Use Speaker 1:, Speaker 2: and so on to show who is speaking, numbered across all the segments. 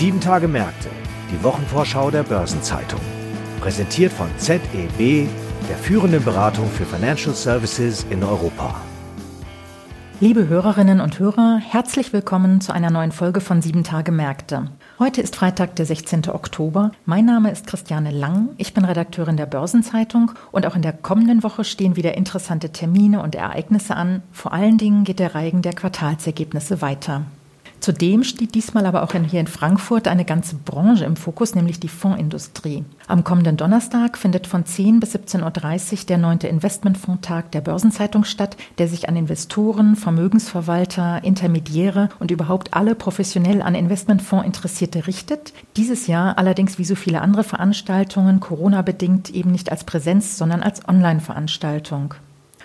Speaker 1: Sieben Tage Märkte, die Wochenvorschau der Börsenzeitung. Präsentiert von ZEB, der führenden Beratung für Financial Services in Europa.
Speaker 2: Liebe Hörerinnen und Hörer, herzlich willkommen zu einer neuen Folge von Sieben Tage Märkte. Heute ist Freitag, der 16. Oktober. Mein Name ist Christiane Lang. Ich bin Redakteurin der Börsenzeitung und auch in der kommenden Woche stehen wieder interessante Termine und Ereignisse an. Vor allen Dingen geht der Reigen der Quartalsergebnisse weiter. Zudem steht diesmal aber auch hier in Frankfurt eine ganze Branche im Fokus, nämlich die Fondsindustrie. Am kommenden Donnerstag findet von 10 bis 17.30 Uhr der neunte Investmentfondtag der Börsenzeitung statt, der sich an Investoren, Vermögensverwalter, Intermediäre und überhaupt alle professionell an Investmentfonds Interessierte richtet. Dieses Jahr allerdings wie so viele andere Veranstaltungen Corona-bedingt eben nicht als Präsenz, sondern als Online-Veranstaltung.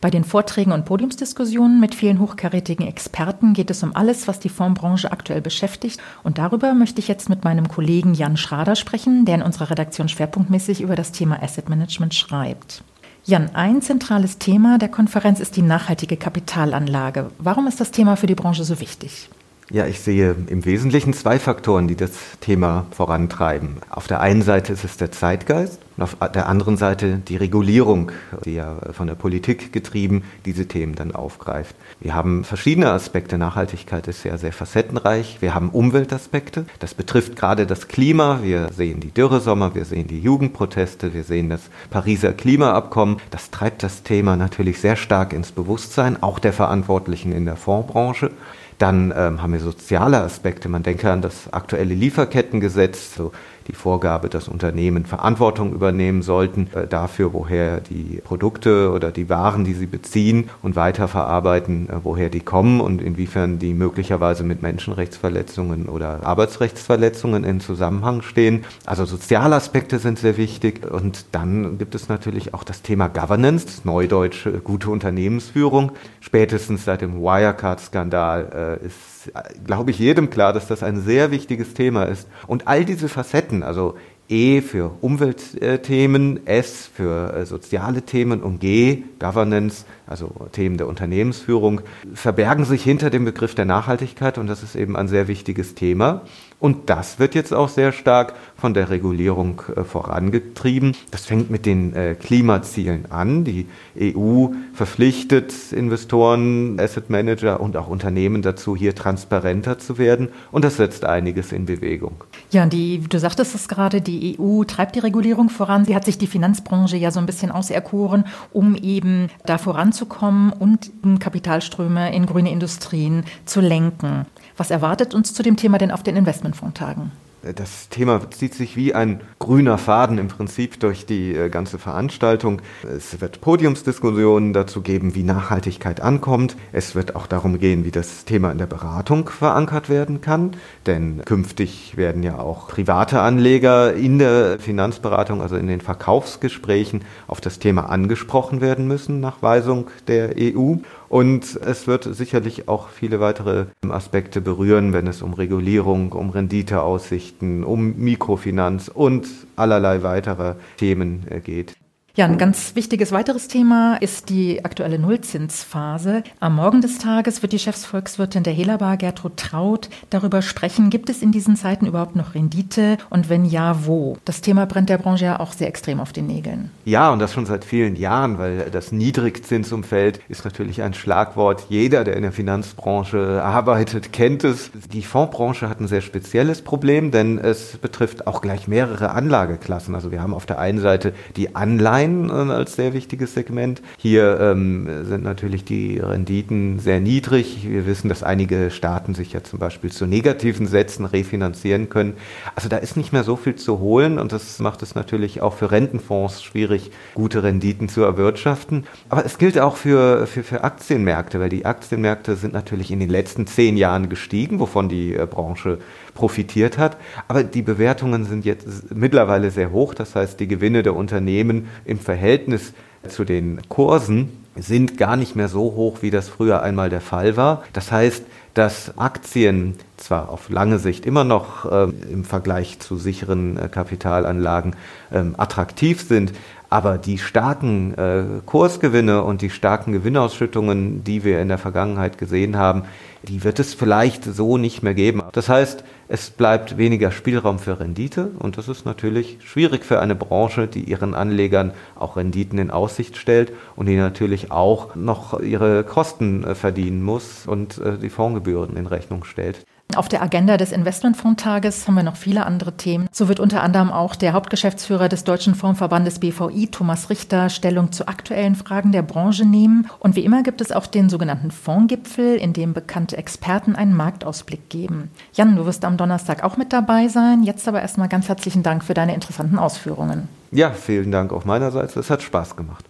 Speaker 2: Bei den Vorträgen und Podiumsdiskussionen mit vielen hochkarätigen Experten geht es um alles, was die Fondsbranche aktuell beschäftigt. Und darüber möchte ich jetzt mit meinem Kollegen Jan Schrader sprechen, der in unserer Redaktion schwerpunktmäßig über das Thema Asset Management schreibt. Jan, ein zentrales Thema der Konferenz ist die nachhaltige Kapitalanlage. Warum ist das Thema für die Branche so wichtig?
Speaker 3: Ja, ich sehe im Wesentlichen zwei Faktoren, die das Thema vorantreiben. Auf der einen Seite ist es der Zeitgeist und auf der anderen Seite die Regulierung, die ja von der Politik getrieben diese Themen dann aufgreift. Wir haben verschiedene Aspekte. Nachhaltigkeit ist ja sehr facettenreich. Wir haben Umweltaspekte. Das betrifft gerade das Klima. Wir sehen die Dürresommer, wir sehen die Jugendproteste, wir sehen das Pariser Klimaabkommen. Das treibt das Thema natürlich sehr stark ins Bewusstsein, auch der Verantwortlichen in der Fondsbranche. Dann ähm, haben wir soziale Aspekte. Man denke an das aktuelle Lieferkettengesetz, so die Vorgabe, dass Unternehmen Verantwortung übernehmen sollten äh, dafür, woher die Produkte oder die Waren, die sie beziehen und weiterverarbeiten, äh, woher die kommen und inwiefern die möglicherweise mit Menschenrechtsverletzungen oder Arbeitsrechtsverletzungen in Zusammenhang stehen. Also soziale Aspekte sind sehr wichtig. Und dann gibt es natürlich auch das Thema Governance, neudeutsche gute Unternehmensführung. Spätestens seit dem Wirecard-Skandal äh, ist glaube ich, jedem klar, dass das ein sehr wichtiges Thema ist. Und all diese Facetten, also E für Umweltthemen, S für äh, soziale Themen und G, Governance, also Themen der Unternehmensführung, verbergen sich hinter dem Begriff der Nachhaltigkeit und das ist eben ein sehr wichtiges Thema. Und das wird jetzt auch sehr stark von der Regulierung äh, vorangetrieben. Das fängt mit den äh, Klimazielen an. Die EU verpflichtet Investoren, Asset Manager und auch Unternehmen dazu, hier transparenter zu werden. Und das setzt einiges in Bewegung.
Speaker 2: Ja, die, du sagtest es gerade, die EU treibt die Regulierung voran. Sie hat sich die Finanzbranche ja so ein bisschen auserkoren, um eben da voranzukommen und Kapitalströme in grüne Industrien zu lenken. Was erwartet uns zu dem Thema denn auf den Investmentfondtagen?
Speaker 3: Das Thema zieht sich wie ein grüner Faden im Prinzip durch die äh, ganze Veranstaltung. Es wird Podiumsdiskussionen dazu geben, wie Nachhaltigkeit ankommt. Es wird auch darum gehen, wie das Thema in der Beratung verankert werden kann. Denn künftig werden ja auch private Anleger in der Finanzberatung, also in den Verkaufsgesprächen, auf das Thema angesprochen werden müssen nach Weisung der EU. Und es wird sicherlich auch viele weitere Aspekte berühren, wenn es um Regulierung, um Renditeaussichten, um Mikrofinanz und allerlei weitere Themen äh, geht.
Speaker 2: Ja, ein ganz wichtiges weiteres Thema ist die aktuelle Nullzinsphase. Am Morgen des Tages wird die Chefsvolkswirtin der Helabar, Gertrud Traut, darüber sprechen, gibt es in diesen Zeiten überhaupt noch Rendite und wenn ja, wo? Das Thema brennt der Branche ja auch sehr extrem auf den Nägeln.
Speaker 3: Ja, und das schon seit vielen Jahren, weil das Niedrigzinsumfeld ist natürlich ein Schlagwort. Jeder, der in der Finanzbranche arbeitet, kennt es. Die Fondsbranche hat ein sehr spezielles Problem, denn es betrifft auch gleich mehrere Anlageklassen. Also wir haben auf der einen Seite die Anleihen, Wein äh, als sehr wichtiges Segment. Hier ähm, sind natürlich die Renditen sehr niedrig. Wir wissen, dass einige Staaten sich ja zum Beispiel zu negativen Sätzen refinanzieren können. Also da ist nicht mehr so viel zu holen und das macht es natürlich auch für Rentenfonds schwierig, gute Renditen zu erwirtschaften. Aber es gilt auch für, für, für Aktienmärkte, weil die Aktienmärkte sind natürlich in den letzten zehn Jahren gestiegen, wovon die äh, Branche profitiert hat. Aber die Bewertungen sind jetzt mittlerweile sehr hoch. Das heißt, die Gewinne der Unternehmen im Verhältnis zu den Kursen sind gar nicht mehr so hoch, wie das früher einmal der Fall war. Das heißt, dass Aktien zwar auf lange Sicht immer noch äh, im Vergleich zu sicheren äh, Kapitalanlagen ähm, attraktiv sind, Aber die starken äh, Kursgewinne und die starken Gewinnausschüttungen, die wir in der Vergangenheit gesehen haben, die wird es vielleicht so nicht mehr geben. Das heißt, es bleibt weniger Spielraum für Rendite und das ist natürlich schwierig für eine Branche, die ihren Anlegern auch Renditen in Aussicht stellt und die natürlich auch noch ihre Kosten äh, verdienen muss und äh, die Fondsgebühren in Rechnung stellt.
Speaker 2: Auf der Agenda des Investmentfondtages haben wir noch viele andere Themen. So wird unter anderem auch der Hauptgeschäftsführer des Deutschen Fondsverbandes BVI, Thomas Richter, Stellung zu aktuellen Fragen der Branche nehmen. Und wie immer gibt es auch den sogenannten Fondsgipfel, in dem bekannte Experten einen Marktausblick geben. Jan, du wirst am Donnerstag auch mit dabei sein. Jetzt aber erstmal ganz herzlichen Dank für deine interessanten Ausführungen.
Speaker 3: Ja, vielen Dank auch meinerseits. Es hat Spaß gemacht.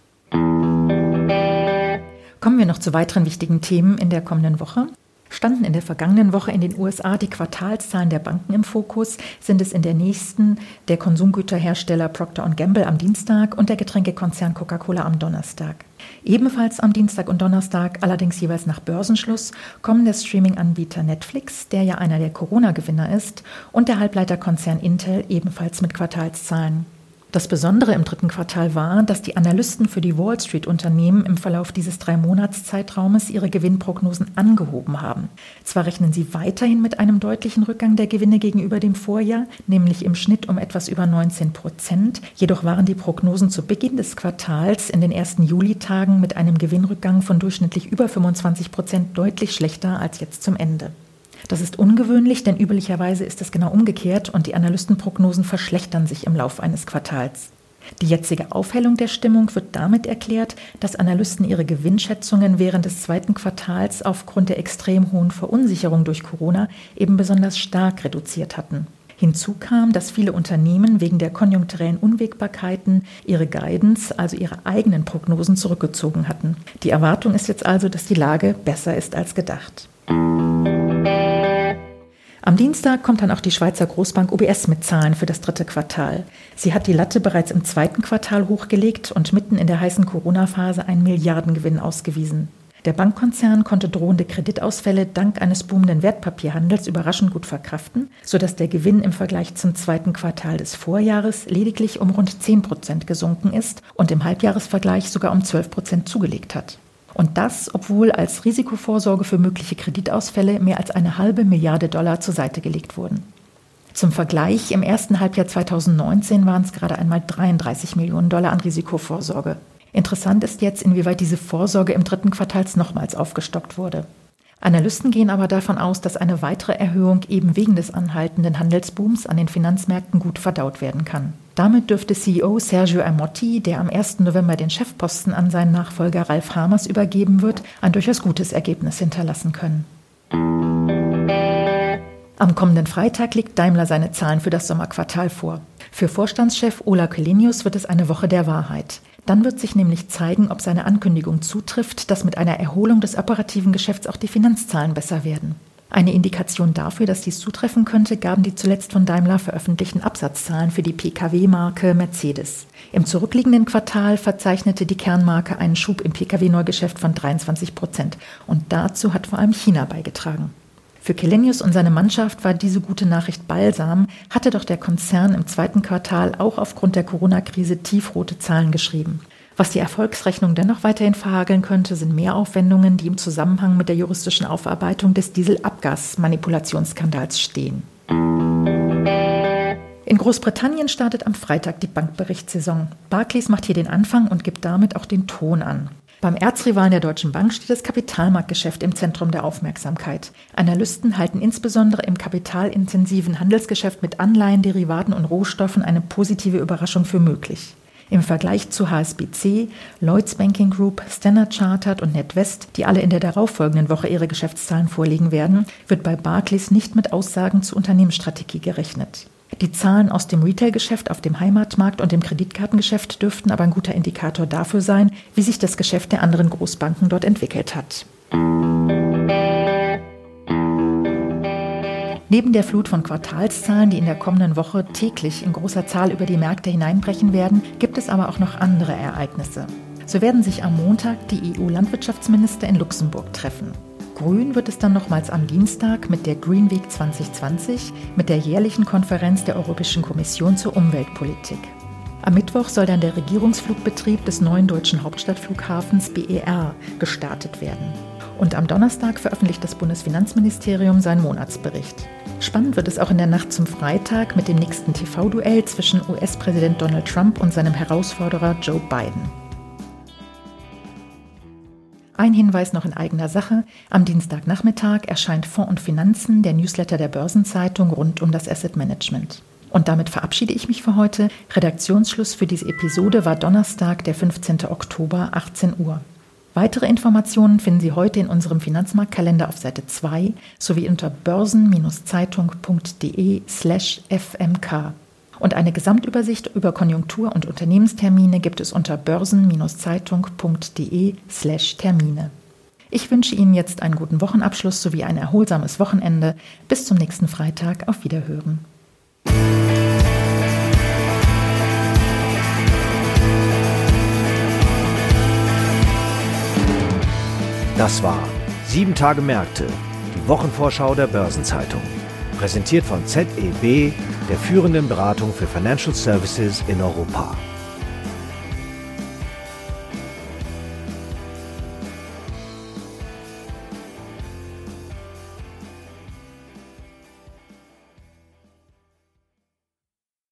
Speaker 2: Kommen wir noch zu weiteren wichtigen Themen in der kommenden Woche. Standen in der vergangenen Woche in den USA die Quartalszahlen der Banken im Fokus, sind es in der nächsten der Konsumgüterhersteller Procter Gamble am Dienstag und der Getränkekonzern Coca-Cola am Donnerstag. Ebenfalls am Dienstag und Donnerstag, allerdings jeweils nach Börsenschluss, kommen der Streaming-Anbieter Netflix, der ja einer der Corona-Gewinner ist, und der Halbleiterkonzern Intel ebenfalls mit Quartalszahlen. Das Besondere im dritten Quartal war, dass die Analysten für die Wall Street-Unternehmen im Verlauf dieses drei Monatszeitraumes ihre Gewinnprognosen angehoben haben. Zwar rechnen sie weiterhin mit einem deutlichen Rückgang der Gewinne gegenüber dem Vorjahr, nämlich im Schnitt um etwas über 19 Prozent, jedoch waren die Prognosen zu Beginn des Quartals in den ersten Julitagen mit einem Gewinnrückgang von durchschnittlich über 25 Prozent deutlich schlechter als jetzt zum Ende. Das ist ungewöhnlich, denn üblicherweise ist es genau umgekehrt und die Analystenprognosen verschlechtern sich im Laufe eines Quartals. Die jetzige Aufhellung der Stimmung wird damit erklärt, dass Analysten ihre Gewinnschätzungen während des zweiten Quartals aufgrund der extrem hohen Verunsicherung durch Corona eben besonders stark reduziert hatten. Hinzu kam, dass viele Unternehmen wegen der konjunkturellen Unwägbarkeiten ihre Guidance, also ihre eigenen Prognosen zurückgezogen hatten. Die Erwartung ist jetzt also, dass die Lage besser ist als gedacht. Am Dienstag kommt dann auch die Schweizer Großbank UBS mit Zahlen für das dritte Quartal. Sie hat die Latte bereits im zweiten Quartal hochgelegt und mitten in der heißen Corona-Phase einen Milliardengewinn ausgewiesen. Der Bankkonzern konnte drohende Kreditausfälle dank eines boomenden Wertpapierhandels überraschend gut verkraften, sodass der Gewinn im Vergleich zum zweiten Quartal des Vorjahres lediglich um rund 10 Prozent gesunken ist und im Halbjahresvergleich sogar um 12 Prozent zugelegt hat. Und das, obwohl als Risikovorsorge für mögliche Kreditausfälle mehr als eine halbe Milliarde Dollar zur Seite gelegt wurden. Zum Vergleich, im ersten Halbjahr 2019 waren es gerade einmal 33 Millionen Dollar an Risikovorsorge. Interessant ist jetzt, inwieweit diese Vorsorge im dritten Quartals nochmals aufgestockt wurde. Analysten gehen aber davon aus, dass eine weitere Erhöhung eben wegen des anhaltenden Handelsbooms an den Finanzmärkten gut verdaut werden kann. Damit dürfte CEO Sergio Amotti, der am 1. November den Chefposten an seinen Nachfolger Ralf Hamers übergeben wird, ein durchaus gutes Ergebnis hinterlassen können. Am kommenden Freitag legt Daimler seine Zahlen für das Sommerquartal vor. Für Vorstandschef Ola Kelenius wird es eine Woche der Wahrheit. Dann wird sich nämlich zeigen, ob seine Ankündigung zutrifft, dass mit einer Erholung des operativen Geschäfts auch die Finanzzahlen besser werden. Eine Indikation dafür, dass dies zutreffen könnte, gaben die zuletzt von Daimler veröffentlichten Absatzzahlen für die Pkw-Marke Mercedes. Im zurückliegenden Quartal verzeichnete die Kernmarke einen Schub im Pkw-Neugeschäft von 23 Prozent. Und dazu hat vor allem China beigetragen. Für Kelenius und seine Mannschaft war diese gute Nachricht balsam, hatte doch der Konzern im zweiten Quartal auch aufgrund der Corona-Krise tiefrote Zahlen geschrieben. Was die Erfolgsrechnung dennoch weiterhin verhageln könnte, sind Mehraufwendungen, die im Zusammenhang mit der juristischen Aufarbeitung des Dieselabgasmanipulationsskandals stehen. In Großbritannien startet am Freitag die Bankberichtssaison. Barclays macht hier den Anfang und gibt damit auch den Ton an. Beim Erzrivalen der Deutschen Bank steht das Kapitalmarktgeschäft im Zentrum der Aufmerksamkeit. Analysten halten insbesondere im kapitalintensiven Handelsgeschäft mit Anleihen, Derivaten und Rohstoffen eine positive Überraschung für möglich. Im Vergleich zu HSBC, Lloyds Banking Group, Standard Chartered und NetWest, die alle in der darauffolgenden Woche ihre Geschäftszahlen vorlegen werden, wird bei Barclays nicht mit Aussagen zur Unternehmensstrategie gerechnet. Die Zahlen aus dem Retail-Geschäft auf dem Heimatmarkt und dem Kreditkartengeschäft dürften aber ein guter Indikator dafür sein, wie sich das Geschäft der anderen Großbanken dort entwickelt hat. Neben der Flut von Quartalszahlen, die in der kommenden Woche täglich in großer Zahl über die Märkte hineinbrechen werden, gibt es aber auch noch andere Ereignisse. So werden sich am Montag die EU-Landwirtschaftsminister in Luxemburg treffen. Grün wird es dann nochmals am Dienstag mit der Green Week 2020, mit der jährlichen Konferenz der Europäischen Kommission zur Umweltpolitik. Am Mittwoch soll dann der Regierungsflugbetrieb des neuen deutschen Hauptstadtflughafens BER gestartet werden. Und am Donnerstag veröffentlicht das Bundesfinanzministerium seinen Monatsbericht. Spannend wird es auch in der Nacht zum Freitag mit dem nächsten TV-Duell zwischen US-Präsident Donald Trump und seinem Herausforderer Joe Biden. Ein Hinweis noch in eigener Sache. Am Dienstagnachmittag erscheint Fonds und Finanzen, der Newsletter der Börsenzeitung rund um das Asset Management. Und damit verabschiede ich mich für heute. Redaktionsschluss für diese Episode war Donnerstag, der 15. Oktober, 18 Uhr. Weitere Informationen finden Sie heute in unserem Finanzmarktkalender auf Seite 2 sowie unter börsen-zeitung.de slash fmk. Und eine Gesamtübersicht über Konjunktur- und Unternehmenstermine gibt es unter börsen-zeitung.de slash Termine. Ich wünsche Ihnen jetzt einen guten Wochenabschluss sowie ein erholsames Wochenende. Bis zum nächsten Freitag. Auf Wiederhören.
Speaker 1: Das war Sieben Tage Märkte, die Wochenvorschau der Börsenzeitung. Präsentiert von ZEB, der führenden Beratung für Financial Services in Europa.